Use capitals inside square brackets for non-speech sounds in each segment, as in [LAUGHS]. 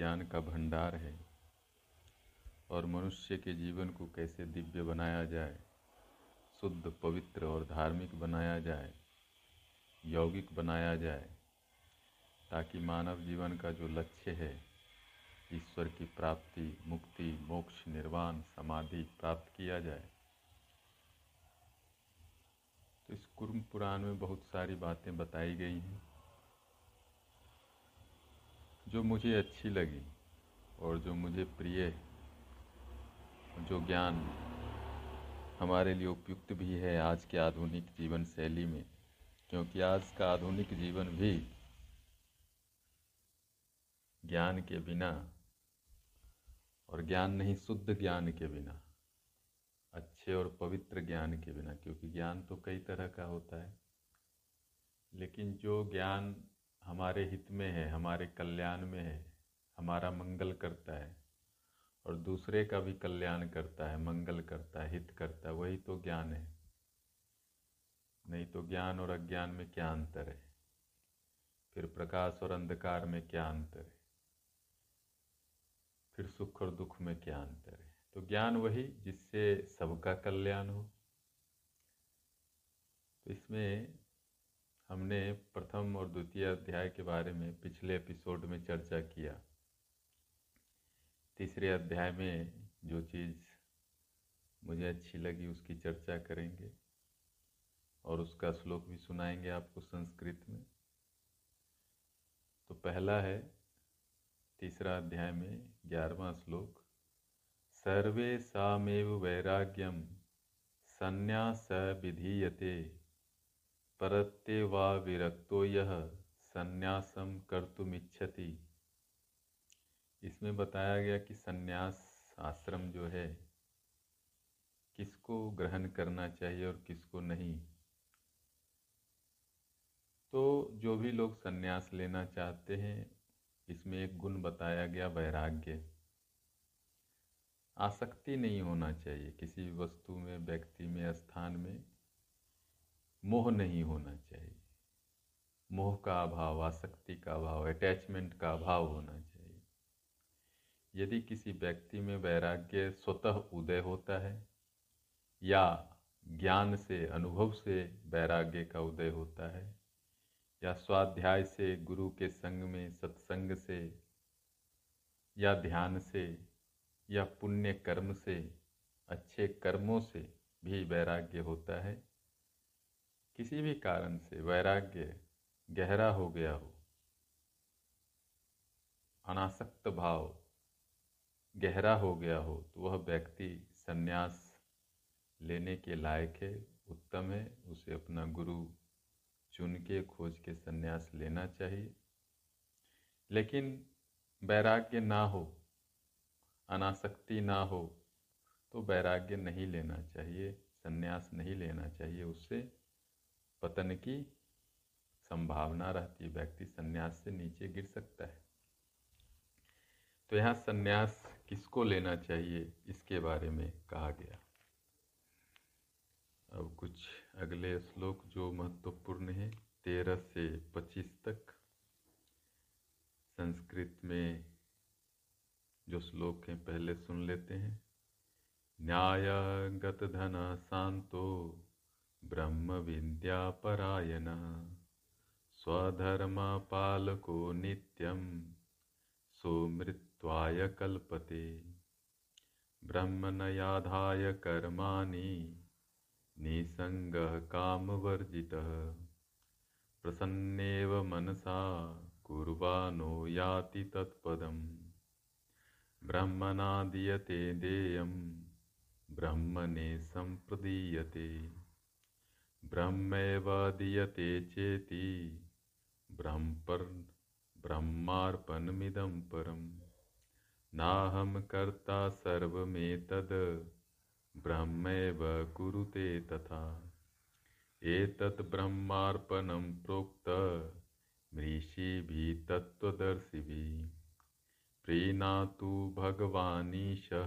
ज्ञान का भंडार है और मनुष्य के जीवन को कैसे दिव्य बनाया जाए, शुद्ध, पवित्र और धार्मिक बनाया जाए, यौगिक बनाया जाए, ताकि मानव जीवन का जो लक्ष्य है, ईश्वर की प्राप्ति, मुक्ति, मोक्ष, निर्वाण, समाधि प्राप्त किया जाए। तो इस कुर्म पुराण में बहुत सारी बातें बताई गई हैं। जो मुझे अच्छी लगी और जो मुझे प्रिय, जो ज्ञान हमारे लिए उपयुक्त भी है आज के आधुनिक जीवन शैली में, क्योंकि आज का आधुनिक जीवन भी ज्ञान के बिना और ज्ञान नहीं, शुद्ध ज्ञान के बिना, अच्छे और पवित्र ज्ञान के बिना, क्योंकि ज्ञान तो कई तरह का होता है, लेकिन जो ज्ञान हमारे हित में है, हमारे कल्याण में है, हमारा मंगल करता है और दूसरे का भी कल्याण करता है, मंगल करता है, हित करता है, वही तो ज्ञान है। नहीं तो ज्ञान और अज्ञान में क्या अंतर है? फिर प्रकाश और अंधकार में क्या अंतर है? फिर सुख और दुख में क्या अंतर है? तो ज्ञान वही जिससे सबका कल्याण हो। तो इसमें हमने प्रथम और द्वितीय अध्याय के बारे में पिछले एपिसोड में चर्चा किया। तीसरे अध्याय में जो चीज़ मुझे अच्छी लगी उसकी चर्चा करेंगे और उसका श्लोक भी सुनाएँगे आपको संस्कृत में। तो पहला है तीसरा अध्याय में ग्यारहवा श्लोक, सर्वे सामेव वैराग्यम संन्यास विधीयते। परत्ते वा विरक्तो यह संन्यासम कर्तुमिच्छति। इसमें बताया गया कि संन्यास आश्रम जो है, किसको ग्रहण करना चाहिए और किसको नहीं। तो जो भी लोग संन्यास लेना चाहते हैं, इसमें एक गुण बताया गया, वैराग्य। आसक्ति नहीं होना चाहिए किसी वस्तु में, व्यक्ति में, स्थान में। मोह नहीं होना चाहिए। मोह का अभाव, आसक्ति का अभाव अटैचमेंट का अभाव होना चाहिए। यदि किसी व्यक्ति में वैराग्य स्वतः उदय होता है या ज्ञान से, अनुभव से वैराग्य का उदय होता है या स्वाध्याय से, गुरु के संग में, सत्संग से या ध्यान से या पुण्य कर्म से, अच्छे कर्मों से भी वैराग्य होता है किसी भी कारण से वैराग्य गहरा हो गया हो, अनासक्त भाव गहरा हो गया हो तो वह व्यक्ति संन्यास लेने के लायक है, उत्तम है, उसे अपना गुरु चुन के, खोज के सन्यास लेना चाहिए। लेकिन वैराग्य ना हो, अनासक्ति ना हो तो वैराग्य नहीं लेना चाहिए, संन्यास नहीं लेना चाहिए उससे। पतन की संभावना रहती है। व्यक्ति संन्यास से नीचे गिर सकता है। तो यहाँ संन्यास किसको लेना चाहिए, इसके बारे में कहा गया। अब कुछ अगले श्लोक जो महत्वपूर्ण है। तेरह से पच्चीस तक संस्कृत में जो श्लोक हैं, पहले सुन लेते हैं। न्यायगत धन शांतो ब्रह्म विद्यापरायण स्वधर्म पालको नित्यम सुमृत्वाय कल्पते। ब्रह्मणयाधाय कर्माणि निसङ्गः कामवर्जितः। प्रसन्नेव मनसा कुर्वाणो याति तत्पदम्। ब्रह्मणा दीयते देयं ब्रह्मणे सम्प्रदीयते। ब्रह्मैव दीयते चेति ब्रह्मपर् ब्रह्मार्पणमिदं परम्। नाहं कर्ता सर्वमेतद्, ब्रह्मैव कुरुते तथा। एतत् ब्रह्मार्पणं प्रोक्त मृषिभिः तत्त्वदर्शिभिः। प्रीणातु भगवानीशः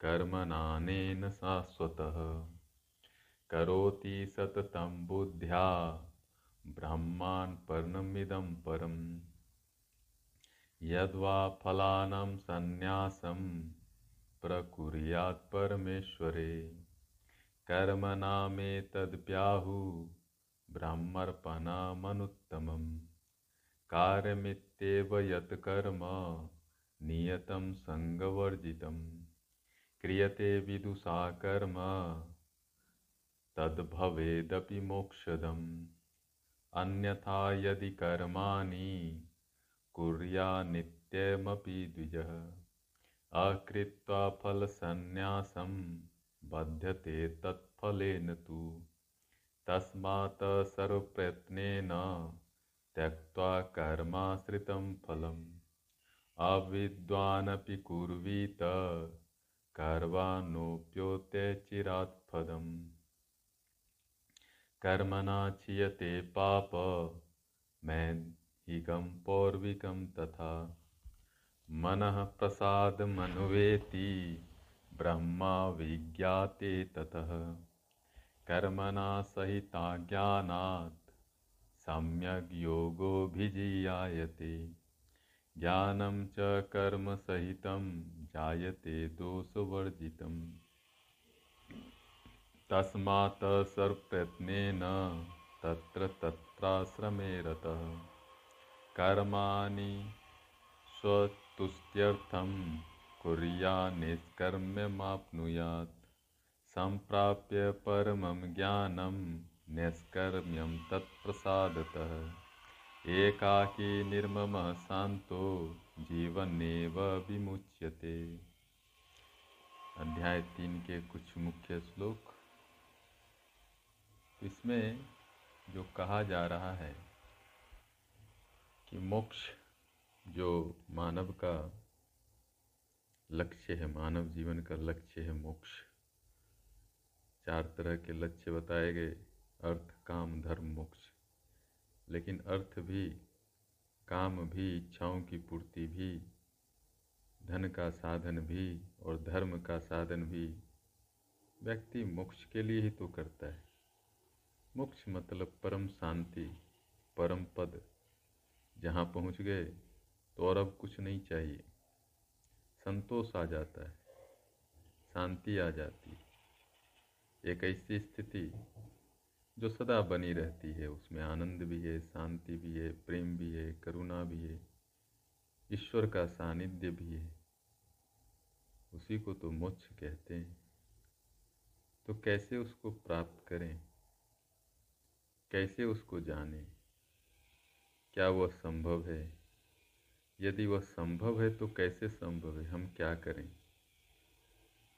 कर्मणानेन शाश्वतः। करोति सततं बुद्ध्या ब्रह्मान् पर्णमिदं परम्। यद्वा फलानां सन्न्यासं प्रकुर्यात् परमेश्वरे। कर्मणामेतद्व्याहु ब्रह्मर्पणमनुत्तमम्। कार्यमित्येव यत् कर्म नियतं सङ्गवर्जितं क्रियते विदुषा कर्म तद्भवेदपि मोक्षदम्। अन्यथा यदि कर्माणि कुर्या नित्यमपि द्विजः। अकृत्वा फलसन्न्यासं बध्यते तत्फलेन तु। तस्मात् सर्वप्रयत्नेन त्यक्त्वा कर्माश्रितं फलम्। अविद्वानपि कुर्वीत कर्वाणोऽप्योते चिरात्फलम् कर्मणा क्षीयते पाप। मैहिकं पौर्विकं तथा। मनः प्रसादमनुवेति ब्रह्मा विज्ञाते ततः। कर्मणा सहिता ज्ञानात्, सम्यग् योगोऽभिजीयायते। ज्ञानं च कर्मसहितं जायते दोषवर्जितम्। तस्मात् सर्वप्रयत्नेन तत्र तत्राश्रमे रतः कर्माणि स्वतुष्ट्यर्थं कुर्या निष्कर्म्यमाप्नुयात्। सम्प्राप्य परमं ज्ञानं नैष्कर्म्यं तत्प्रसादतः। एकाकी निर्ममः शांतो जीवनेव विमुच्यते। अध्याय तीन के कुछ मुख्य श्लोक। इसमें जो कहा जा रहा है कि मोक्ष जो मानव का लक्ष्य है, मानव जीवन का लक्ष्य है मोक्ष। चार तरह के लक्ष्य बताए गए, अर्थ, काम, धर्म, मोक्ष। लेकिन अर्थ भी, काम भी, इच्छाओं की पूर्ति भी, धन का साधन भी और धर्म का साधन भी व्यक्ति मोक्ष के लिए ही तो करता है। मोक्ष मतलब परम शांति, परम पद। जहाँ पहुँच गए तो और अब कुछ नहीं चाहिए। संतोष आ जाता है, शांति आ जाती है। एक ऐसी स्थिति जो सदा बनी रहती है, उसमें आनंद भी है, शांति भी है, प्रेम भी है, करुणा भी है, ईश्वर का सानिध्य भी है। उसी को तो मोक्ष कहते हैं। तो कैसे उसको प्राप्त करें? कैसे उसको जाने? क्या वह संभव है? यदि वह संभव है तो कैसे संभव है? हम क्या करें?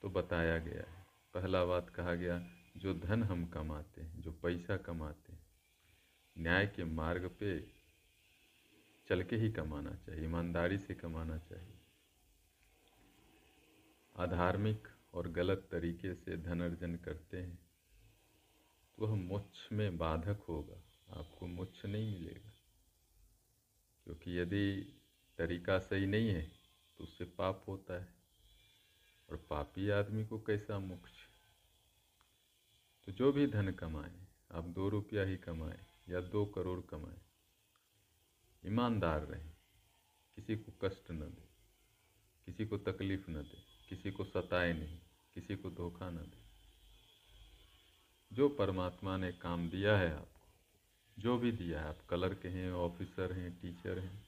तो बताया गया है। पहला बात कहा गया, जो धन हम कमाते हैं, जो पैसा कमाते हैं, न्याय के मार्ग पे चल के ही कमाना चाहिए, ईमानदारी से कमाना चाहिए। अधार्मिक और गलत तरीके से धन अर्जन करते हैं। वह मोक्ष में बाधक होगा, आपको मोक्ष नहीं मिलेगा। क्योंकि यदि तरीका सही नहीं है तो उससे पाप होता है। और पापी आदमी को कैसा मोक्ष? तो जो भी धन कमाए, आप दो रुपया ही कमाए या दो करोड़ कमाए, ईमानदार रहें, किसी को कष्ट न दे, किसी को तकलीफ़ न दे, किसी को सताए नहीं, किसी को धोखा न दे। जो परमात्मा ने काम दिया है आपको, जो भी दिया है, आप कलर के हैं, ऑफिसर हैं, टीचर हैं,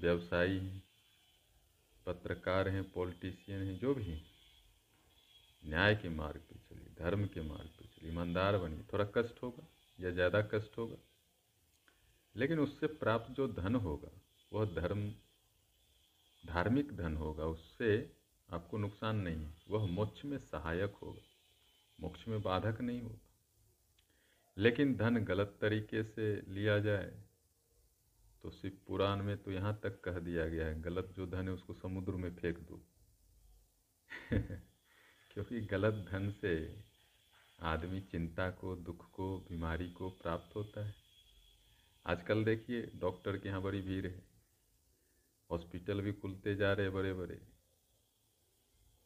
व्यवसायी हैं, पत्रकार हैं, पॉलिटिशियन हैं, जो भी हैं, न्याय के मार्ग पे चलिए, धर्म के मार्ग पे चलिए, ईमानदार बनिए, थोड़ा कष्ट होगा या ज़्यादा कष्ट होगा, लेकिन उससे प्राप्त जो धन होगा, वह धर्म, धार्मिक धन होगा, उससे आपको नुकसान नहीं है, वह मोक्ष में सहायक होगा। मोक्ष में बाधक नहीं होगा। लेकिन धन गलत तरीके से लिया जाए तो शिव पुराण में तो यहाँ तक कह दिया गया है, गलत जो धन है उसको समुद्र में फेंक दो। [LAUGHS] क्योंकि गलत धन से आदमी चिंता को, दुख को, बीमारी को प्राप्त होता है। आजकल देखिए, डॉक्टर के यहाँ बड़ी भीड़ है। हॉस्पिटल भी खुलते जा रहे बड़े बड़े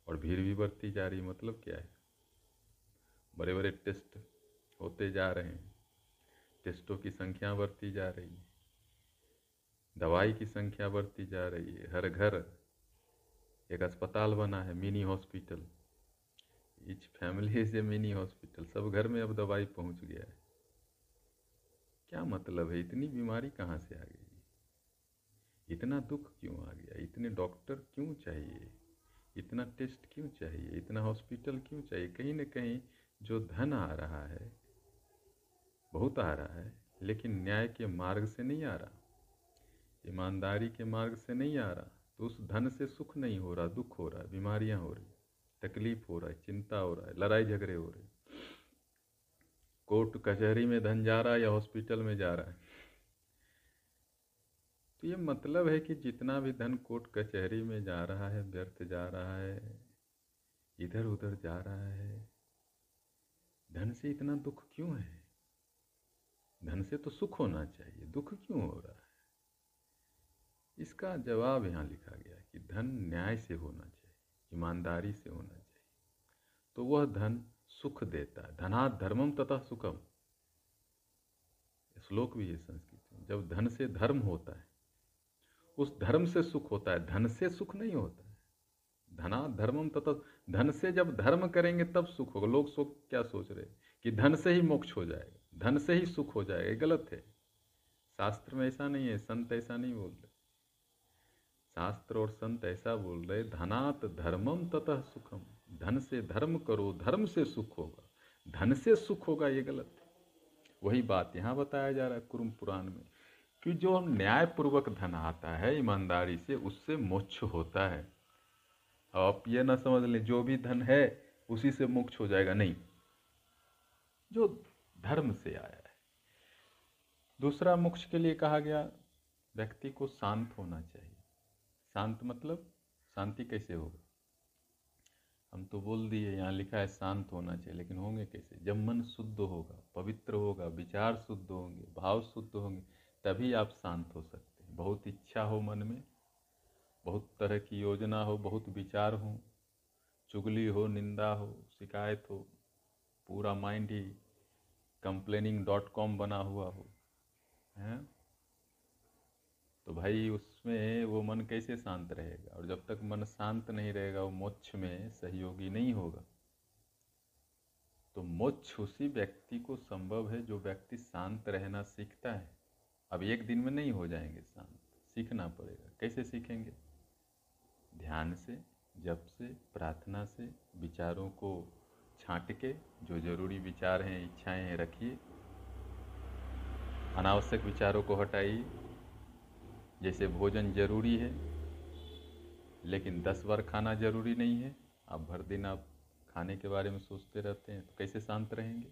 और भीड़ भी बढ़ती जा रही मतलब क्या है? बड़े बड़े टेस्ट होते जा रहे हैं। टेस्टों की संख्या बढ़ती जा रही है। दवाई की संख्या बढ़ती जा रही है। हर घर एक अस्पताल बना है, mini hospital. Each family is a mini hospital. सब घर में अब दवाई पहुँच गया है। क्या मतलब है? इतनी बीमारी कहाँ से आ गई? इतना दुख क्यों आ गया? इतने डॉक्टर क्यों चाहिए? इतना टेस्ट क्यों चाहिए? इतना हॉस्पिटल क्यों चाहिए? कहीं ना कहीं जो धन आ रहा है, बहुत आ रहा है, लेकिन न्याय के मार्ग से नहीं आ रहा। ईमानदारी के मार्ग से नहीं आ रहा तो उस धन से सुख नहीं हो रहा, दुख हो रहा है, बीमारियाँ हो रही, तकलीफ़ हो रहा है, चिंता हो रहा है, लड़ाई झगड़े हो रहे कोर्ट कचहरी में धन जा रहा है या हॉस्पिटल में जा रहा है? तो ये मतलब है कि जितना भी धन कोर्ट कचहरी में जा रहा है, व्यर्थ जा रहा है इधर उधर जा रहा है धन से इतना दुख क्यों है? धन से तो सुख होना चाहिए, दुख क्यों हो रहा है? इसका जवाब यहाँ लिखा गया कि धन न्याय से होना चाहिए, ईमानदारी से होना चाहिए। तो वह धन सुख देता है धना धर्मम तथा सुखम। श्लोक भी है संस्कृत में, जब धन से धर्म होता है, उस धर्म से सुख होता है, धन से सुख नहीं होता है। धना धर्मम तथा धन से जब धर्म करेंगे, तब सुख होगा। लोग सुख क्या सोच रहे कि धन से ही मोक्ष हो जाएगा। धन से ही सुख हो जाएगा। गलत है। शास्त्र में ऐसा नहीं है। संत ऐसा नहीं बोल रहे। शास्त्र और संत ऐसा बोल रहे, धनात धर्मम तथा सुखम। धन से धर्म करो, धर्म से सुख होगा। धन से सुख होगा, ये गलत है। वही बात यहाँ बताया जा रहा है कुरुम पुराण में, कि जो न्यायपूर्वक धन आता है, ईमानदारी से, उससे मोक्ष होता है। आप ये ना समझ लें, जो भी धन है, उसी से मोक्ष हो जाएगा। नहीं, जो धर्म से आया है। दूसरा मोक्ष के लिए कहा गया, व्यक्ति को शांत होना चाहिए। शांत मतलब शांति कैसे होगा? हम तो बोल दिए, यहाँ लिखा है शांत होना चाहिए, लेकिन होंगे कैसे? जब मन शुद्ध होगा, पवित्र होगा, विचार शुद्ध होंगे, भाव शुद्ध होंगे, तभी आप शांत हो सकते हैं। बहुत इच्छा हो मन में बहुत तरह की योजना हो, बहुत विचार हो, चुगली हो, निंदा हो, शिकायत हो, पूरा माइंड ही कंप्लेनिंग डॉट कॉम बना हुआ हो, हैं? तो भाई उसमें वो मन कैसे शांत रहेगा? और जब तक मन शांत नहीं रहेगा, वो मोक्ष में सहयोगी नहीं होगा। तो मोक्ष उसी व्यक्ति को संभव है जो व्यक्ति शांत रहना सीखता है। अब एक दिन में नहीं हो जाएँगे शांत, सीखना पड़ेगा। कैसे सीखेंगे? ध्यान से, जप से, प्रार्थना से विचारों को छांट के जो ज़रूरी विचार हैं, इच्छाएँ हैं रखिए। अनावश्यक विचारों को हटाइए। जैसे भोजन ज़रूरी है, लेकिन दस बार खाना ज़रूरी नहीं है, आप भर दिन आप खाने के बारे में सोचते रहते हैं तो कैसे शांत रहेंगे?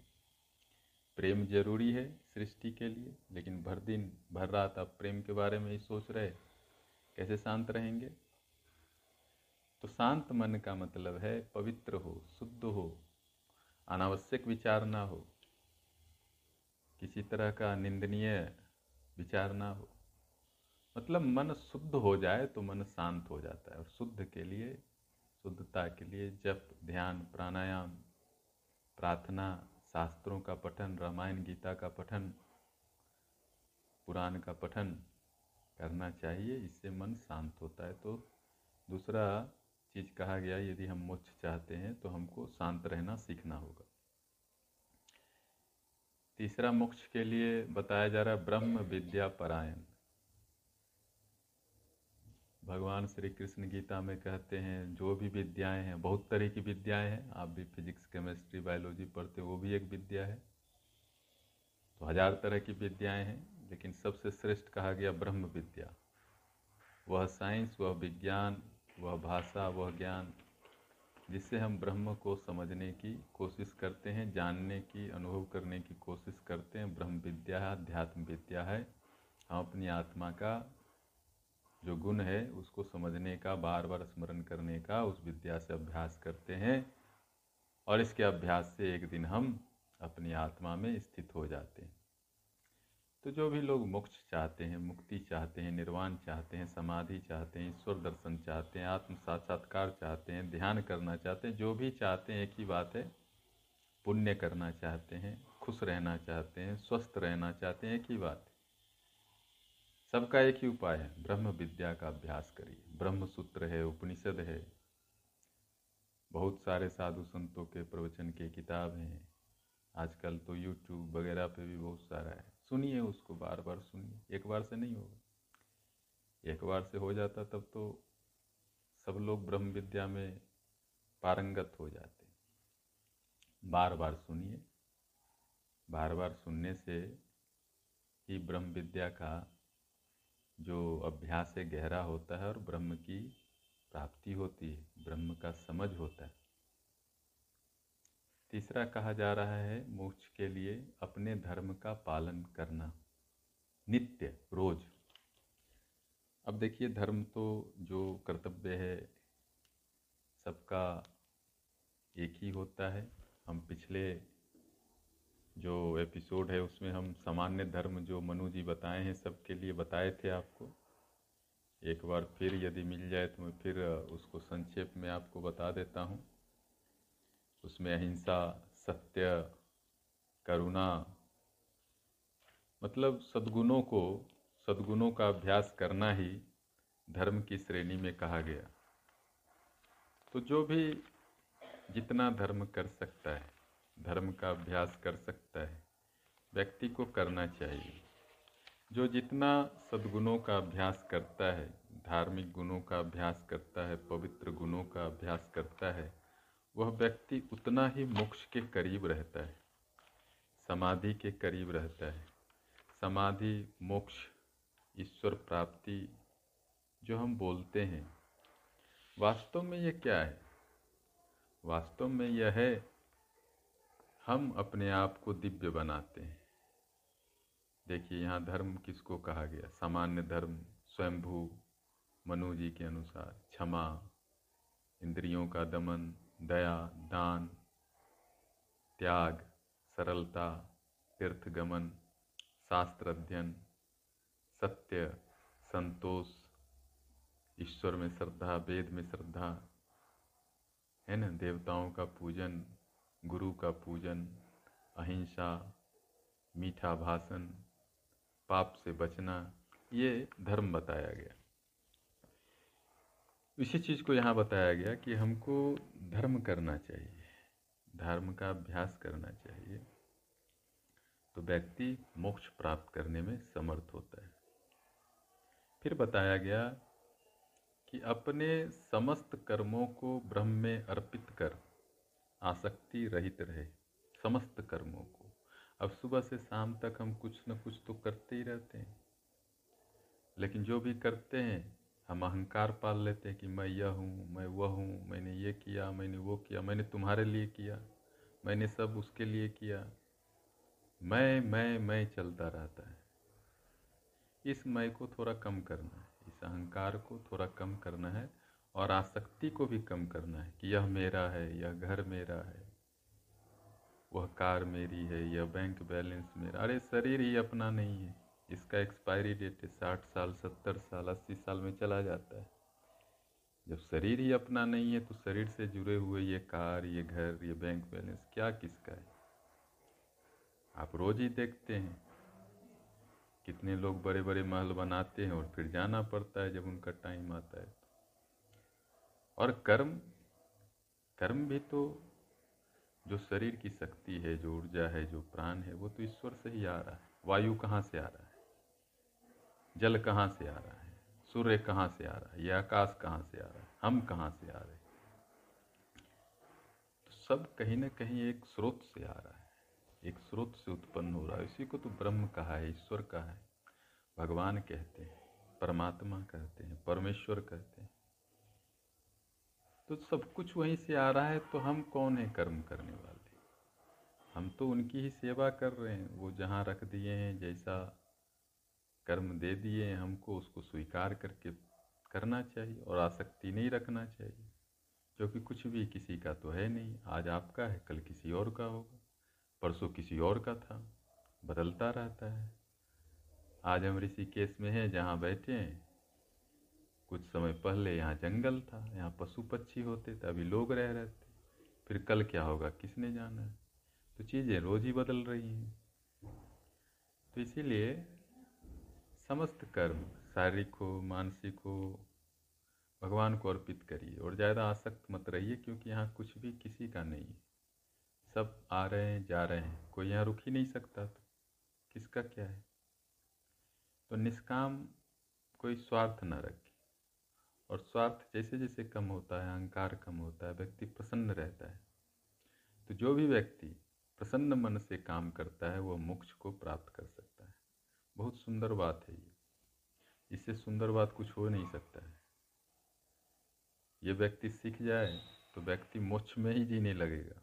प्रेम ज़रूरी है सृष्टि के लिए, लेकिन भर दिन, भर रात आप प्रेम के बारे में ही सोच रहे कैसे शांत रहेंगे? तो शांत मन का मतलब है पवित्र हो, शुद्ध हो, अनावश्यक विचार ना हो, किसी तरह का निंदनीय विचार ना हो। मतलब मन शुद्ध हो जाए तो मन शांत हो जाता है और शुद्ध के लिए, शुद्धता के लिए जप, ध्यान, प्राणायाम, प्रार्थना, शास्त्रों का पठन, रामायण, गीता का पठन, पुराण का पठन करना चाहिए, इससे मन शांत होता है। तो दूसरा चीज़ कहा गया, यदि हम मोक्ष चाहते हैं तो हमको शांत रहना सीखना होगा। तीसरा मोक्ष के लिए बताया जा रहा ब्रह्म विद्या परायण। भगवान श्री कृष्ण गीता में कहते हैं, जो भी विद्याएँ हैं, बहुत तरह की विद्याएँ हैं, आप भी फिजिक्स, केमिस्ट्री, बायोलॉजी पढ़ते वो भी एक विद्या है। तो हज़ार तरह की विद्याएँ हैं, लेकिन सबसे श्रेष्ठ कहा गया ब्रह्म विद्या। वह साइंस, वह विज्ञान वह भाषा, वह ज्ञान जिससे हम ब्रह्म को समझने की कोशिश करते हैं, जानने की, अनुभव करने की कोशिश करते हैं, ब्रह्म विद्या है, अध्यात्म विद्या है। हम अपनी आत्मा का जो गुण है, उसको समझने का बार बार स्मरण करने का, उस विद्या से अभ्यास करते हैं और इसके अभ्यास से एक दिन हम अपनी आत्मा में स्थित हो जाते हैं। तो जो भी लोग मोक्ष चाहते हैं मुक्ति चाहते हैं निर्वाण चाहते हैं समाधि चाहते हैं ईश्वर दर्शन चाहते हैं आत्म साक्षात्कार चाहते हैं ध्यान करना चाहते हैं जो भी चाहते हैं एक ही बात है पुण्य करना चाहते हैं खुश रहना चाहते हैं स्वस्थ रहना चाहते हैं एक ही बात है सबका एक ही उपाय है ब्रह्म विद्या का अभ्यास करिए ब्रह्म सूत्र है उपनिषद है बहुत सारे साधु संतों के प्रवचन के किताब हैं आजकल तो यूट्यूब वगैरह पे भी बहुत सारा है सुनिए उसको बार बार सुनिए। एक बार से नहीं होगा। एक बार से हो जाता तब तो सब लोग ब्रह्म विद्या में पारंगत हो जाते बार बार सुनिए। बार बार सुनने से ही ब्रह्म विद्या का जो अभ्यास है गहरा होता है और ब्रह्म की प्राप्ति होती है, ब्रह्म का समझ होता है। तीसरा कहा जा रहा है, मोक्ष के लिए अपने धर्म का पालन करना। नित्य, रोज। अब देखिए, धर्म तो जो कर्तव्य है, सबका एक ही होता है। हम पिछले जो एपिसोड है, उसमें हम सामान्य धर्म जो मनु जी बताए हैं, सबके लिए बताए थे आपको। एक बार फिर यदि मिल जाए तो मैं फिर उसको संक्षेप में आपको बता देता हूँ। उसमें अहिंसा, सत्य, करुणा मतलब सद्गुणों को, सद्गुणों का अभ्यास करना ही धर्म की श्रेणी में कहा गया। तो जो भी जितना धर्म कर सकता है, धर्म का अभ्यास कर सकता है, व्यक्ति को करना चाहिए। जो जितना सद्गुणों का अभ्यास करता है, धार्मिक गुणों का अभ्यास करता है, पवित्र गुणों का अभ्यास करता है वह व्यक्ति उतना ही मोक्ष के करीब रहता है, समाधि के करीब रहता है। समाधि, मोक्ष, ईश्वर प्राप्ति, जो हम बोलते हैं, वास्तव में यह क्या है? वास्तव में यह है, हम अपने आप को दिव्य बनाते हैं। देखिए, यहाँ धर्म किसको कहा गया? सामान्य धर्म, स्वयंभू, मनु जी के अनुसार, क्षमा, इंद्रियों का दमन दया, दान, त्याग, सरलता, तीर्थगमन शास्त्र अध्ययन सत्य, संतोष, ईश्वर में श्रद्धा, वेद में श्रद्धा, है ना? देवताओं का पूजन, गुरु का पूजन, अहिंसा मीठा भाषण पाप से बचना, ये धर्म बताया गया। इसी चीज़ को यहाँ बताया गया कि हमको धर्म करना चाहिए, धर्म का अभ्यास करना चाहिए। तो व्यक्ति मोक्ष प्राप्त करने में समर्थ होता है। फिर बताया गया कि अपने समस्त कर्मों को ब्रह्म में अर्पित कर आसक्ति रहित रहे, समस्त कर्मों को। अब सुबह से शाम तक हम कुछ न कुछ तो करते ही रहते हैं। लेकिन जो भी करते हैं हम अहंकार पाल लेते हैं कि मैं यह हूँ, मैं वह हूँ, मैंने ये किया, मैंने वो किया, मैंने तुम्हारे लिए किया, मैंने सब उसके लिए किया। मैं मैं मैं चलता रहता है। इस मैं को थोड़ा कम करना है, इस अहंकार को थोड़ा कम करना है और आसक्ति को भी कम करना है कि यह मेरा है, यह घर मेरा है, वह कार मेरी है, यह बैंक बैलेंस मेरा, अरे शरीर ही अपना नहीं है। इसका एक्सपायरी डेट है साठ साल, सत्तर साल, अस्सी साल में चला जाता है। जब शरीर ही अपना नहीं है तो शरीर से जुड़े हुए ये कार, ये घर, ये बैंक बैलेंस क्या किसका है? आप रोज ही देखते हैं कितने लोग बड़े बड़े महल बनाते हैं और फिर जाना पड़ता है जब उनका टाइम आता है। और कर्म कर्म भी तो जो शरीर की शक्ति है, जो ऊर्जा है, जो प्राण है, वो तो ईश्वर से ही आ रहा है। वायु कहाँ से आ रहा है? जल कहाँ से आ रहा है? सूर्य कहाँ से आ रहा है? यह आकाश कहाँ से आ रहा है? हम कहाँ से आ रहे हैं? तो सब कहीं ना कहीं एक स्रोत से आ रहा है। एक स्रोत से उत्पन्न हो रहा है। इसी को तो ब्रह्म कहा है, ईश्वर कहा है। भगवान कहते हैं, परमात्मा कहते हैं, परमेश्वर कहते हैं। तो सब कुछ वहीं से आ रहा है तो हम कौन है कर्म करने वाले? हम तो उनकी ही सेवा कर रहे हैं। वो जहाँ रख दिए हैं, जैसा कर्म दे दिए हैं हमको, उसको स्वीकार करके करना चाहिए और आसक्ति नहीं रखना चाहिए। क्योंकि कुछ भी किसी का तो है नहीं, आज आपका है, कल किसी और का होगा, परसों किसी और का था, बदलता रहता है। आज हम ऋषिकेश में हैं, जहाँ बैठे हैं, कुछ समय पहले यहाँ जंगल था, यहाँ पशु पक्षी होते थे, अभी लोग रह रहे थे, फिर कल क्या होगा, किसने जाना है? तो चीज़ें रोज ही बदल रही हैं। तो इसीलिए समस्त कर्म शारीरिक हो मानसिक हो भगवान को अर्पित करिए और ज़्यादा आसक्त मत रहिए क्योंकि यहाँ कुछ भी किसी का नहीं है। सब आ रहे हैं, जा रहे हैं। कोई यहाँ रुक ही नहीं सकता तो किसका क्या है? तो निष्काम कोई स्वार्थ न रखे। और स्वार्थ जैसे जैसे कम होता है, अहंकार कम होता है, व्यक्ति प्रसन्न रहता है। तो जो भी व्यक्ति प्रसन्न मन से काम करता है वह मोक्ष को प्राप्त कर सकता है। बहुत सुंदर बात है ये। इससे सुंदर बात कुछ हो नहीं सकता है। ये व्यक्ति सीख जाए तो व्यक्ति मोक्ष में ही जीने लगेगा।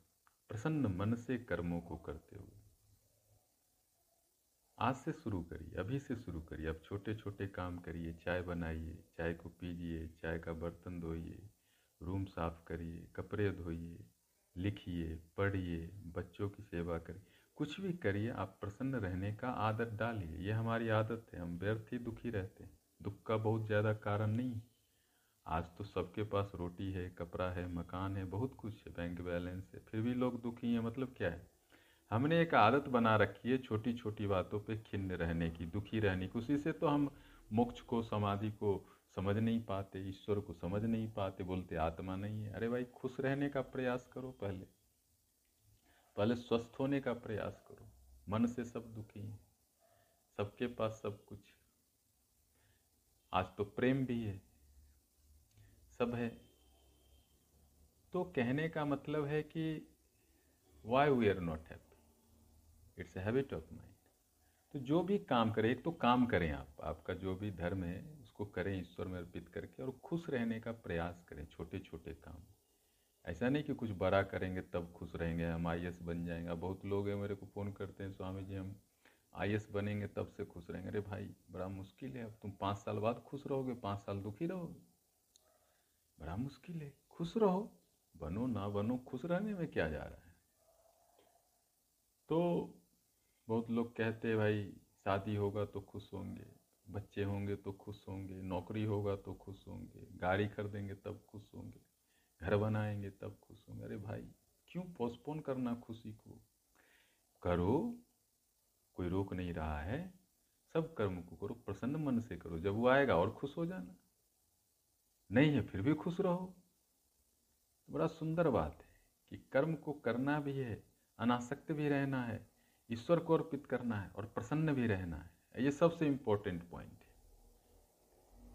प्रसन्न मन से कर्मों को करते हुए। आज से शुरू करिए, अभी से शुरू करिए। अब छोटे छोटे काम करिए, चाय बनाइए, चाय को पीजिए, चाय का बर्तन धोइए, रूम साफ़ करिए, कपड़े धोइए, लिखिए, पढ़िए, बच्चों की सेवा करिए। कुछ भी करिए, आप प्रसन्न रहने का आदत डालिए। ये हमारी आदत है, हम व्यर्थ ही दुखी रहते हैं। दुख का बहुत ज़्यादा कारण नहीं। आज तो सबके पास रोटी है, कपड़ा है, मकान है, बहुत कुछ है, बैंक बैलेंस है, फिर भी लोग दुखी हैं मतलब क्या है? हमने एक आदत बना रखी है छोटी छोटी बातों पे खिन्न रहने की, दुखी रहने की। उसी से तो हम मोक्ष को, समाधि को समझ नहीं पाते, ईश्वर को समझ नहीं पाते, बोलते आत्मा नहीं है। अरे भाई, खुश रहने का प्रयास करो पहले। पहले स्वस्थ होने का प्रयास करो। मन से सब दुखी हैं। सबके पास सब कुछ आज तो प्रेम भी है। सब है। तो कहने का मतलब है कि why we are not happy it's habit of mind तो जो भी काम करें, एक तो काम करें आप। आपका जो भी धर्म है, उसको करें, ईश्वर में अर्पित करके और खुश रहने का प्रयास करें। छोटे छोटे काम। ऐसा नहीं कि कुछ बड़ा करेंगे तब खुश रहेंगे, हम आईएस बन जाएँगे। बहुत लोग हैं मेरे को फ़ोन करते हैं, स्वामी जी, हम आईएस बनेंगे तब से खुश रहेंगे। अरे भाई, बड़ा मुश्किल है। अब तुम पाँच साल बाद खुश रहोगे, पाँच साल दुखी रहोगे। बड़ा मुश्किल है। खुश रहो। बनो ना बनो, खुश रहने में क्या जा रहा है? तो बहुत लोग कहते हैं, भाई, शादी होगा तो खुश होंगे, बच्चे होंगे तो खुश होंगे, नौकरी होगा तो खुश होंगे, गाड़ी खरीदेंगे तब खुश घर बनाएँगे तब खुश होंगे। अरे भाई, क्यों पोस्टपोन करना खुशी को? करो, कोई रोक नहीं रहा है। सब कर्म को करो, प्रसन्न मन से करो। जब वो आएगा और खुश हो जाना। नहीं है, फिर भी खुश रहो। तो बड़ा सुंदर बात है कि कर्म को करना भी है, अनासक्त भी रहना है, ईश्वर को अर्पित करना है और प्रसन्न भी रहना है। ये सबसे इम्पोर्टेंट पॉइंट है।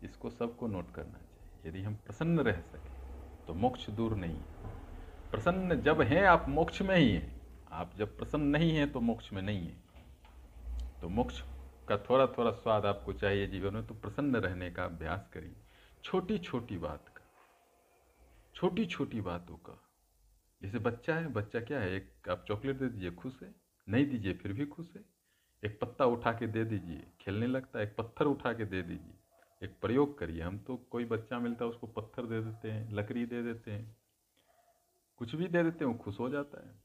इसको सबको नोट करना चाहिए। यदि हम प्रसन्न रह सकें तो मोक्ष दूर नहीं है। प्रसन्न जब हैं, आप मोक्ष में ही हैं। आप जब प्रसन्न नहीं हैं तो मोक्ष में नहीं हैं। तो मोक्ष का थोड़ा थोड़ा स्वाद आपको चाहिए जीवन में तो प्रसन्न रहने का अभ्यास करिए। छोटी छोटी बात का छोटी छोटी बातों का। जैसे बच्चा है, बच्चा क्या है? एक आप चॉकलेट दे दीजिए, खुश है। नहीं दीजिए, फिर भी खुश है। एक पत्ता उठा के दे दीजिए, खेलने लगता है, एक पत्थर उठा के दे दीजिए। एक प्रयोग करिए। हम तो कोई बच्चा मिलता है, उसको पत्थर दे देते हैं, लकड़ी दे देते हैं। कुछ भी दे देते हैं, वो खुश हो जाता है।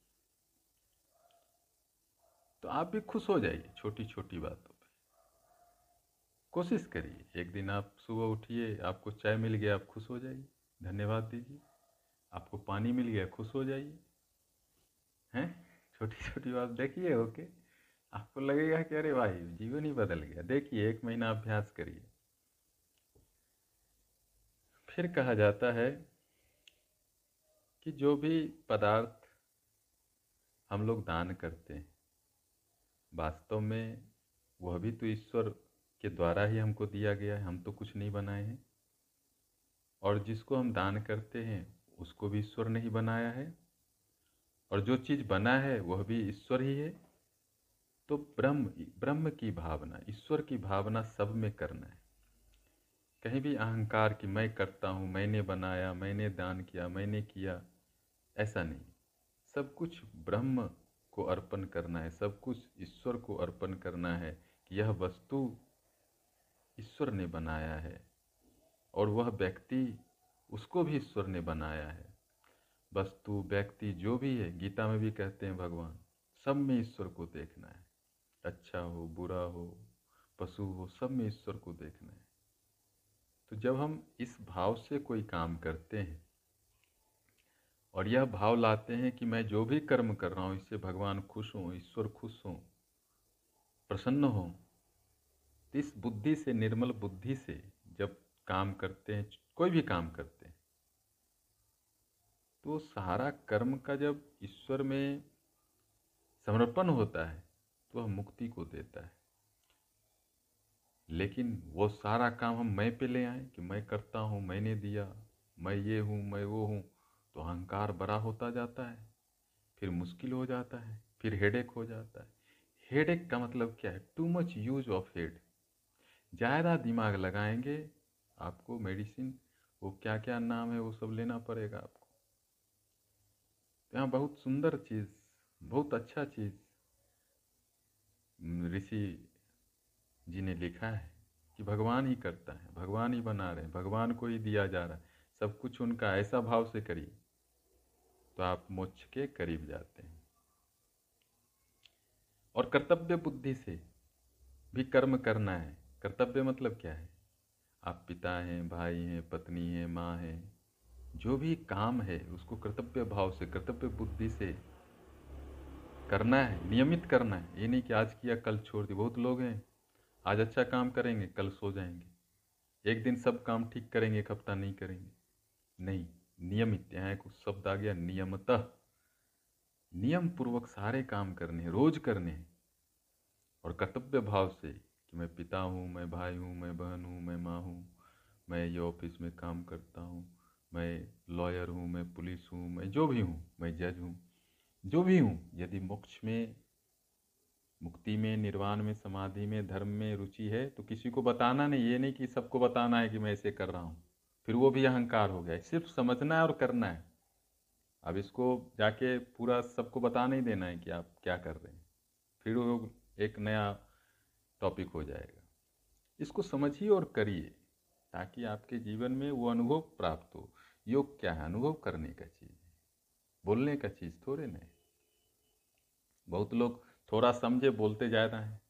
तो आप भी खुश हो जाइए छोटी छोटी बातों पे। कोशिश करिए। एक दिन आप सुबह उठिए, आपको चाय मिल गया, आप खुश हो जाइए। धन्यवाद दीजिए। आपको पानी मिल गया, खुश हो जाइए। हैं? छोटी छोटी बात देखिए, ओके। आपको लगेगा कि अरे भाई जीवन ही बदल गया। देखिए, एक महीना अभ्यास करिए। फिर कहा जाता है कि जो भी पदार्थ हम लोग दान करते हैं, वास्तव में वह भी तो ईश्वर के द्वारा ही हमको दिया गया है, हम तो कुछ नहीं बनाए हैं। और जिसको हम दान करते हैं, उसको भी ईश्वर ने ही बनाया है। और जो चीज़ बना है, वह भी ईश्वर ही है। तो ब्रह्म ब्रह्म की भावना, ईश्वर की भावना सब में करना है। कहीं भी अहंकार कि मैं करता हूँ, मैंने बनाया, मैंने दान किया, मैंने किया, ऐसा नहीं। सब कुछ ब्रह्म को अर्पण करना है, सब कुछ ईश्वर को अर्पण करना है कि यह वस्तु ईश्वर ने बनाया है और वह व्यक्ति उसको भी ईश्वर ने बनाया है। वस्तु, व्यक्ति, जो भी है, गीता में भी कहते हैं भगवान, सब में ईश्वर को देखना है। अच्छा हो, बुरा हो, पशु हो, सब में ईश्वर को देखना है। तो जब हम इस भाव से कोई काम करते हैं और यह भाव लाते हैं कि मैं जो भी कर्म कर रहा हूँ, इससे भगवान खुश हों, ईश्वर खुश हों, प्रसन्न हों तो इस बुद्धि से, निर्मल बुद्धि से जब काम करते हैं, कोई भी काम करते हैं तो सारा कर्म का जब ईश्वर में समर्पण होता है तो वह मुक्ति को देता है। लेकिन वो सारा काम हम मैं पे ले आए कि मैं करता हूँ, मैंने दिया, मैं ये हूँ, मैं वो हूँ तो अहंकार बड़ा होता जाता है। फिर मुश्किल हो जाता है, फिर हेडेक हो जाता है। हेडेक का मतलब क्या है? Too much use of head ज़्यादा दिमाग लगाएँगे, आपको मेडिसिन वो क्या क्या नाम है, वो सब लेना पड़ेगा आपको। तो यहाँ बहुत सुंदर चीज़, बहुत अच्छा चीज़। ऋषि जी ने लिखा है कि भगवान ही करता है, भगवान ही बना रहे हैं, भगवान को ही दिया जा रहा है। सब कुछ उनका ऐसा भाव से करिए तो आप मोक्ष के करीब जाते हैं। और कर्तव्य बुद्धि से भी कर्म करना है। कर्तव्य मतलब क्या है? आप पिता हैं, भाई हैं, पत्नी हैं, माँ हैं, जो भी काम है, उसको कर्तव्य भाव से, कर्तव्य बुद्धि से करना है, नियमित करना है। ये नहीं कि आज किया, कल छोड़ दी बहुत लोग हैं आज अच्छा काम करेंगे, कल सो जाएँगे। एक दिन सब काम ठीक करेंगे, एक हफ़्ता नहीं करेंगे। नहीं, नियमित यहाँ एक शब्द आ गया नियमतः। नियम पूर्वक सारे काम करने हैं, रोज करने हैं। और कर्तव्य भाव से कि मैं पिता हूँ, मैं भाई हूँ, मैं बहन हूँ, मैं माँ हूँ, मैं ये ऑफ़िस में काम करता हूँ, मैं लॉयर हूँ, मैं पुलिस हूँ, मैं जो भी हूँ, मैं जज हूँ, जो भी हूँ, यदि मोक्ष में मुक्ति में, निर्वाण में, समाधि में, धर्म में रुचि है तो किसी को बताना नहीं, ये नहीं कि सबको बताना है कि मैं ऐसे कर रहा हूँ। फिर वो भी अहंकार हो गया। सिर्फ़ समझना है और करना है। अब इसको जाके पूरा सबको बता नहीं देना है कि आप क्या कर रहे हैं। फिर वो एक नया टॉपिक हो जाएगा। इसको समझिए और करिए, ताकि आपके जीवन में वो अनुभव प्राप्त हो। योग क्या है? अनुभव करने का चीज़ है। बोलने का चीज़ थोड़े नहीं बहुत लोग थोड़ा समझे, बोलते ज़्यादा हैं।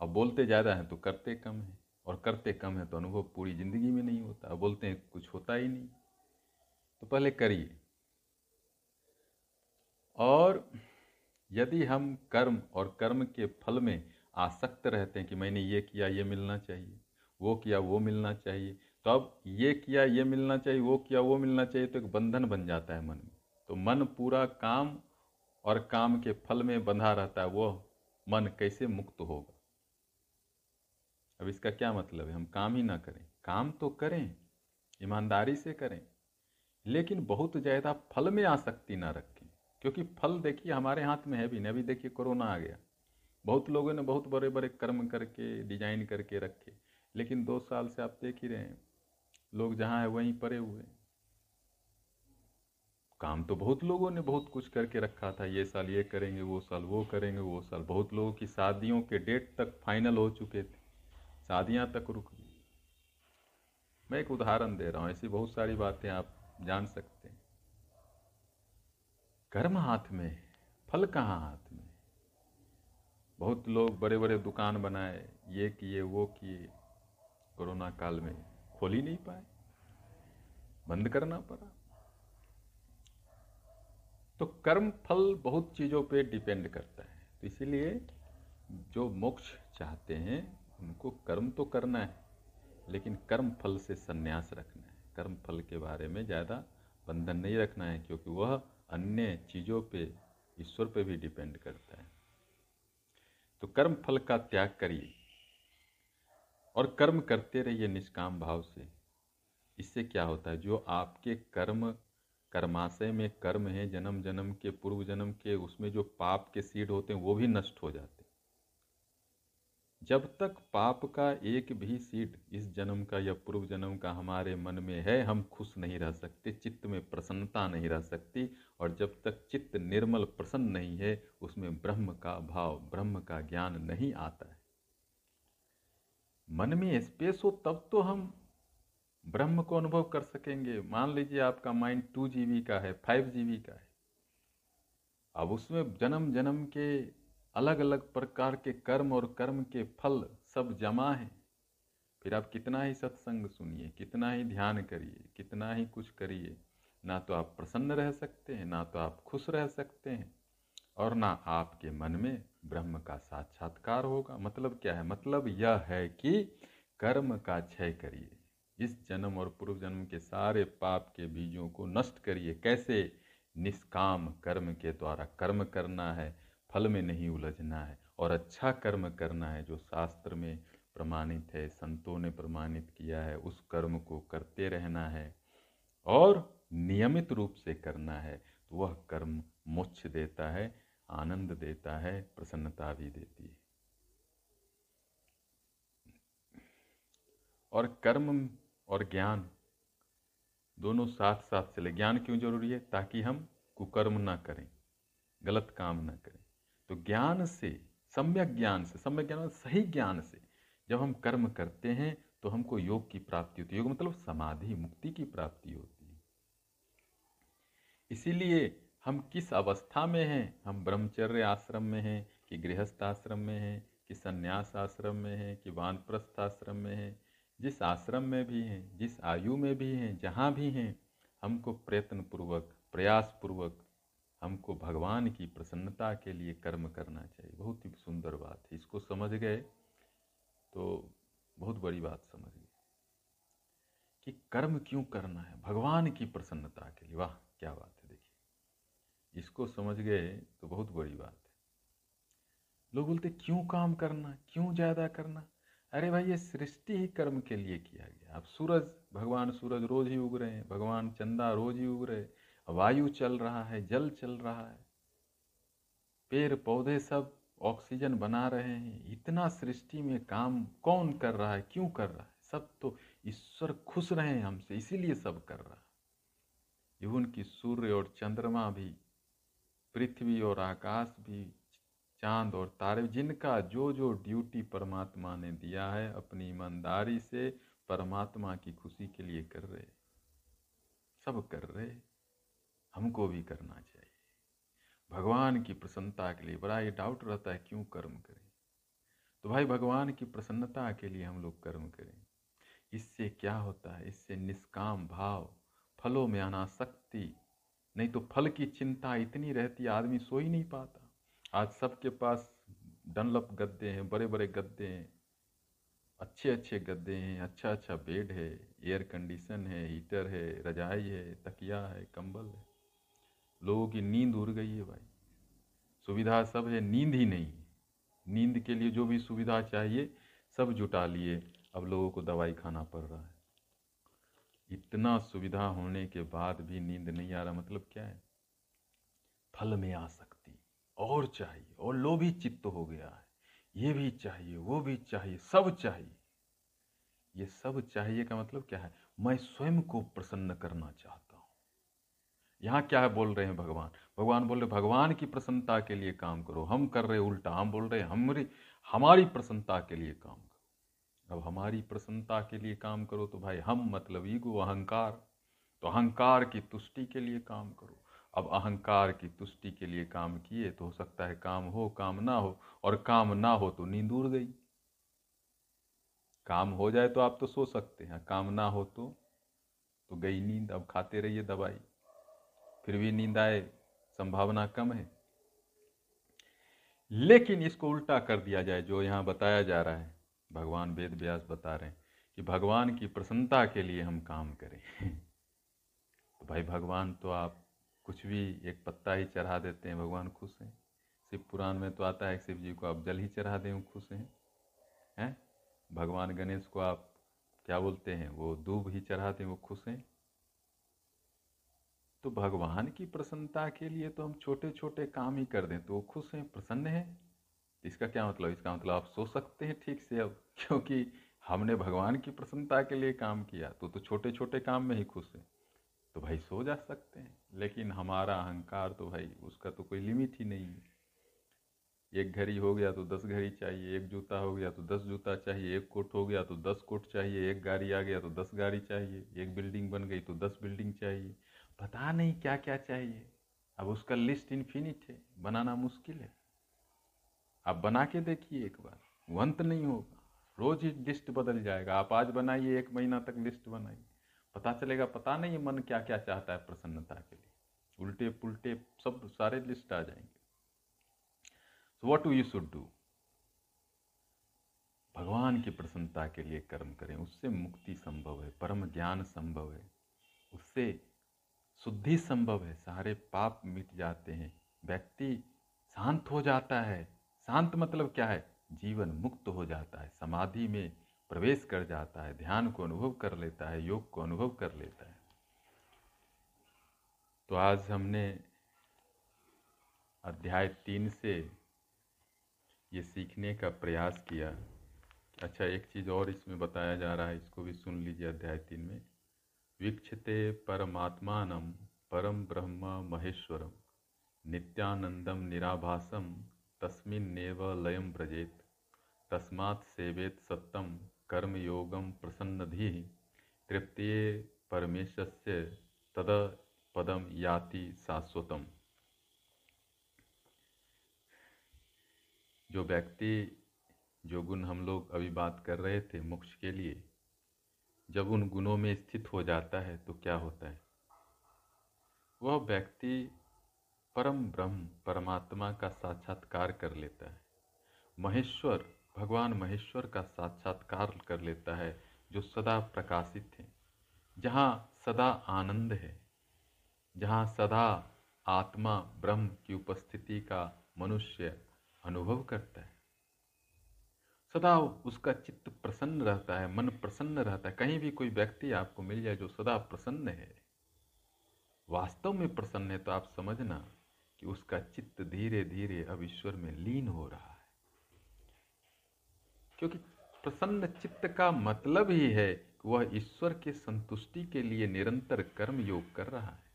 अब बोलते ज़्यादा हैं तो करते कम हैं, और करते कम है तो अनुभव पूरी ज़िंदगी में नहीं होता। बोलते हैं कुछ होता ही नहीं। तो पहले करिए। और यदि हम कर्म और कर्म के फल में आसक्त रहते हैं कि मैंने ये किया, ये मिलना चाहिए, वो किया, वो मिलना चाहिए तो अब ये किया, ये मिलना चाहिए, वो किया, वो मिलना चाहिए तो एक बंधन बन जाता है मन में। तो मन पूरा काम और काम के फल में बंधा रहता है, वो मन कैसे मुक्त होगा? अब इसका क्या मतलब है? हम काम ही ना करें। काम तो करें, ईमानदारी से करें, लेकिन बहुत ज़्यादा फल में आसक्ति ना रखें। क्योंकि फल देखिए, हमारे हाथ में है भी नहीं अभी देखिए, कोरोना आ गया। बहुत लोगों ने बहुत बड़े बड़े कर्म करके, डिज़ाइन करके रखे, लेकिन दो साल से आप देख ही रहे हैं। लोग जहाँ है, वहीं पड़े हुए काम तो बहुत लोगों ने बहुत कुछ करके रखा था, ये साल ये करेंगे, वो साल वो करेंगे, वो साल बहुत लोगों की शादियों के डेट तक फाइनल हो चुके थे। शादियाँ तक रुक गई। मैं एक उदाहरण दे रहा हूँ, ऐसी बहुत सारी बातें आप जान सकते हैं। कर्म हाथ में फल कहाँ हाथ में बहुत लोग बड़े बड़े दुकान बनाए, ये किए, वो किए, कोरोना काल में खोल ही नहीं पाए। बंद करना पड़ा। तो कर्म फल बहुत चीज़ों पे डिपेंड करता है। तो इसीलिए जो मोक्ष चाहते हैं, उनको कर्म तो करना है, लेकिन कर्म फल से संन्यास रखना है। कर्म फल के बारे में ज़्यादा बंधन नहीं रखना है, क्योंकि वह अन्य चीज़ों पे, ईश्वर पे भी डिपेंड करता है। तो कर्म फल का त्याग करिए और कर्म करते रहिए निष्काम भाव से। इससे क्या होता है? जो आपके कर्म कर्माशय में कर्म है, जन्म जन्म के, पूर्व जन्म के, उसमें जो पाप के सीड होते हैं, वो भी नष्ट हो जाते हैं। जब तक पाप का एक भी सीट इस जन्म का या पूर्व जन्म का हमारे मन में है, हम खुश नहीं रह सकते, चित्त में प्रसन्नता नहीं रह सकती, और जब तक चित्त निर्मल प्रसन्न नहीं है, उसमें ब्रह्म का भाव, ब्रह्म का ज्ञान नहीं आता है। मन में स्पेस हो, तब तो हम ब्रह्म को अनुभव कर सकेंगे। मान लीजिए आपका माइंड टू जीबी का है फाइव जीबी का है। अब उसमें जन्म जन्म के अलग अलग प्रकार के कर्म और कर्म के फल सब जमा हैं। फिर आप कितना ही सत्संग सुनिए, कितना ही ध्यान करिए, कितना ही कुछ करिए, ना तो आप प्रसन्न रह सकते हैं, ना तो आप खुश रह सकते हैं। और ना आपके मन में ब्रह्म का साक्षात्कार होगा। मतलब क्या है? मतलब यह है कि कर्म का क्षय करिए। इस जन्म और पूर्व जन्म के सारे पाप के बीजों को नष्ट करिए। कैसे? निष्काम कर्म के द्वारा। कर्म करना है, फल में नहीं उलझना है। और अच्छा कर्म करना है, जो शास्त्र में प्रमाणित है, संतों ने प्रमाणित किया है, उस कर्म को करते रहना है। और नियमित रूप से करना है तो वह कर्म मोक्ष देता है, आनंद देता है, प्रसन्नता भी देती है। और कर्म और ज्ञान। दोनों साथ साथ चले। ज्ञान क्यों ज़रूरी है? ताकि हम कुकर्म ना करें, गलत काम ना करें। तो ज्ञान से, सम्यक ज्ञान से, सम्यक ज्ञान सही ज्ञान से जब हम कर्म करते हैं तो हमको योग की प्राप्ति होती है। योग मतलब समाधि, मुक्ति की प्राप्ति होती है। इसीलिए हम किस अवस्था में हैं? हम ब्रह्मचर्य आश्रम में हैं, कि गृहस्थ आश्रम में हैं, कि संन्यास आश्रम में हैं, कि वानप्रस्थ आश्रम में हैं जिस आश्रम में भी हैं, जिस आयु में भी हैं, जहाँ भी हैं, हमको प्रयत्न पूर्वक प्रयास पूर्वक हमको भगवान की प्रसन्नता के लिए कर्म करना चाहिए। बहुत ही सुंदर बात है। इसको समझ गए तो बहुत बड़ी बात समझ गए कि कर्म क्यों करना है? भगवान की प्रसन्नता के लिए। वाह, क्या बात है। देखिए इसको समझ गए तो बहुत बड़ी बात है। लोग बोलते, क्यों काम करना? क्यों ज़्यादा करना? अरे भाई, ये सृष्टि ही कर्म के लिए किया गया। अब सूरज, भगवान सूरज रोज ही उग रहे हैं, भगवान चंदा रोज ही उग रहे वायु चल रहा है, जल चल रहा है। पेड़ पौधे सब ऑक्सीजन बना रहे हैं। इतना सृष्टि में काम कौन कर रहा है, क्यों कर रहा है? सब तो ईश्वर खुश रहे हैं हमसे, इसीलिए सब कर रहा है। इवन की सूर्य और चंद्रमा भी, पृथ्वी और आकाश भी चाँद और तारे, जिनका जो जो ड्यूटी परमात्मा ने दिया है, अपनी ईमानदारी से परमात्मा की खुशी के लिए कर रहे सब कर रहे हमको भी करना चाहिए। भगवान की प्रसन्नता के लिए बड़ा ये डाउट रहता है, क्यों कर्म करें? तो भाई, भगवान की प्रसन्नता के लिए हम लोग कर्म करें। इससे क्या होता है? इससे निष्काम भाव, फलों में अनासक्ति। नहीं तो फल की चिंता इतनी रहती, आदमी सो ही नहीं पाता। आज सबके पास डनलप गद्दे हैं बड़े बड़े गद्दे हैं अच्छे अच्छे गद्दे हैं अच्छा अच्छा बेड है, एयर कंडीशन है, हीटर है, रजाई है, तकिया है, कंबल है। लोगों की नींद उड़ गई है भाई। सुविधा सब है, नींद ही नहीं नींद के लिए जो भी सुविधा चाहिए, सब जुटा लिए। अब लोगों को दवाई खाना पड़ रहा है। इतना सुविधा होने के बाद भी नींद नहीं आ रहा मतलब क्या है? फल में आ सकती और चाहिए, और लोभी चित्त हो गया है, ये भी चाहिए, वो भी चाहिए, सब चाहिए। ये सब चाहिए का मतलब क्या है? मैं स्वयं को प्रसन्न करना चाहता हूँ। यहाँ क्या है बोल रहे हैं भगवान? भगवान बोल रहे भगवान की प्रसन्नता के लिए काम करो। हम कर रहे उल्टा हम बोल रहे हमारी हमारी प्रसन्नता के लिए काम करो। अब हमारी प्रसन्नता के लिए काम करो तो भाई हम मतलब ईगो, अहंकार तो अहंकार की तुष्टि के लिए काम करो। अब अहंकार की तुष्टि के लिए काम किए तो हो सकता है काम हो, काम ना हो, और काम ना हो तो नींद उड़ गई। काम हो जाए तो आप तो सो सकते हैं, काम ना हो तो तो गई नींद, अब खाते रहिए दवाई। फिर भी नींद आए, संभावना कम है। लेकिन इसको उल्टा कर दिया जाए, जो यहाँ बताया जा रहा है, भगवान वेद व्यास बता रहे हैं कि भगवान की प्रसन्नता के लिए हम काम करें। [LAUGHS] तो भाई, भगवान तो आप कुछ भी एक पत्ता ही चढ़ा देते हैं भगवान खुश हैं। शिव पुराण में तो आता है शिव जी को आप जल ही चढ़ा दें खुश हैं। हैं? भगवान गणेश को आप क्या बोलते हैं? वो दूब ही चढ़ा दें, वो खुश हैं। तो भगवान की प्रसन्नता के लिए तो हम छोटे छोटे काम ही कर दें तो वो खुश हैं, प्रसन्न हैं। इसका क्या मतलब? इसका मतलब आप सो सकते हैं ठीक से अब, क्योंकि हमने भगवान की प्रसन्नता के लिए काम किया तो तो छोटे छोटे काम में ही खुश है। तो भाई सो जा सकते हैं। लेकिन हमारा अहंकार तो भाई, उसका तो कोई लिमिट ही नहीं है। एक घड़ी हो गया तो दस घड़ी चाहिए, एक जूता हो गया तो दस जूता चाहिए, एक कोट हो गया तो दस कोट चाहिए, एक गाड़ी आ गया तो दस गाड़ी चाहिए, एक बिल्डिंग बन गई तो दस बिल्डिंग चाहिए। पता नहीं क्या क्या चाहिए। अब उसका लिस्ट इन्फिनिट है, बनाना मुश्किल है। आप बना के देखिए एक बार, वो अंत नहीं होगा। रोज ही लिस्ट बदल जाएगा। आप आज बनाइए, एक महीना तक लिस्ट बनाइए। पता चलेगा, पता नहीं मन क्या क्या चाहता है प्रसन्नता के लिए। उल्टे पुल्टे सब सारे लिस्ट आ जाएँगे। So what you should do भगवान की प्रसन्नता के लिए कर्म करें, उससे मुक्ति संभव है, परम ज्ञान संभव है, उससे शुद्धि संभव है, सारे पाप मिट जाते हैं, व्यक्ति शांत हो जाता है। शांत मतलब क्या है? जीवन मुक्त हो जाता है, समाधि में प्रवेश कर जाता है, ध्यान को अनुभव कर लेता है, योग को अनुभव कर लेता है। तो आज हमने अध्याय तीन से ये सीखने का प्रयास किया। अच्छा एक चीज़ और इसमें बताया जा रहा है, इसको भी सुन लीजिए अध्याय तीन में। वीक्षते परमात्मान परम ब्रह्म महेश्वरम नित्यानंदम निराभासम तस्मिन्नेव लयम व्रजेत, तस्मात् सेवेत सत्तम। कर्मयोगम प्रसन्नधि तृप्तिये परमेशस्य तद पदम याति शाश्वतम। जो व्यक्ति, जो गुण हम लोग अभी बात कर रहे थे मोक्ष के लिए, जब उन गुणों में स्थित हो जाता है तो क्या होता है? वह व्यक्ति परम ब्रह्म, परमात्मा का साक्षात्कार कर लेता है। महेश्वर भगवान महेश्वर का साक्षात्कार कर लेता है, जो सदा प्रकाशित है। जहाँ सदा आनंद है, जहाँ सदा आत्मा ब्रह्म की उपस्थिति का मनुष्य अनुभव करता है। सदा उसका चित्त प्रसन्न रहता है, मन प्रसन्न रहता है। कहीं भी कोई व्यक्ति आपको मिल जाए जो सदा प्रसन्न है, वास्तव में प्रसन्न है तो आप समझना कि उसका चित्त धीरे धीरे अब ईश्वर में लीन हो रहा है। क्योंकि प्रसन्न चित्त का मतलब ही है कि वह ईश्वर के संतुष्टि के लिए निरंतर कर्म योग कर रहा है।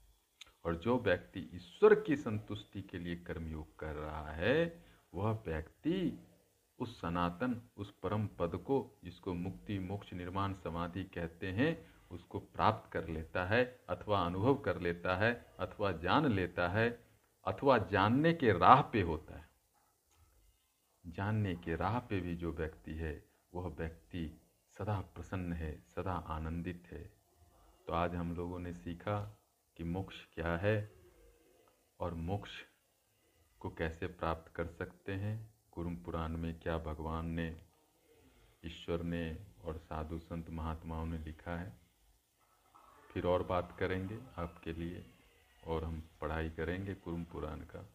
और जो व्यक्ति ईश्वर की संतुष्टि के लिए कर्म योग कर रहा है, वह व्यक्ति उस सनातन, उस परम पद को, जिसको मुक्ति, मोक्ष, निर्माण, समाधि कहते हैं, उसको प्राप्त कर लेता है, अथवा अनुभव कर लेता है, अथवा जान लेता है, अथवा जानने के राह पे होता है। जानने के राह पे भी जो व्यक्ति है, वह व्यक्ति सदा प्रसन्न है, सदा आनंदित है। तो आज हम लोगों ने सीखा कि मोक्ष क्या है और मोक्ष को कैसे प्राप्त कर सकते हैं। कुरुम पुराण में क्या भगवान ने, ईश्वर ने और साधु संत महात्माओं ने लिखा है। फिर और बात करेंगे आपके लिए और हम पढ़ाई करेंगे कुरुम पुराण का।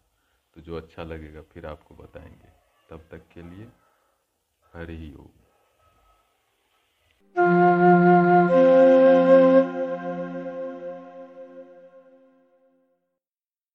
तो जो अच्छा लगेगा फिर आपको बताएँगे। तब तक के लिए हरि ओम।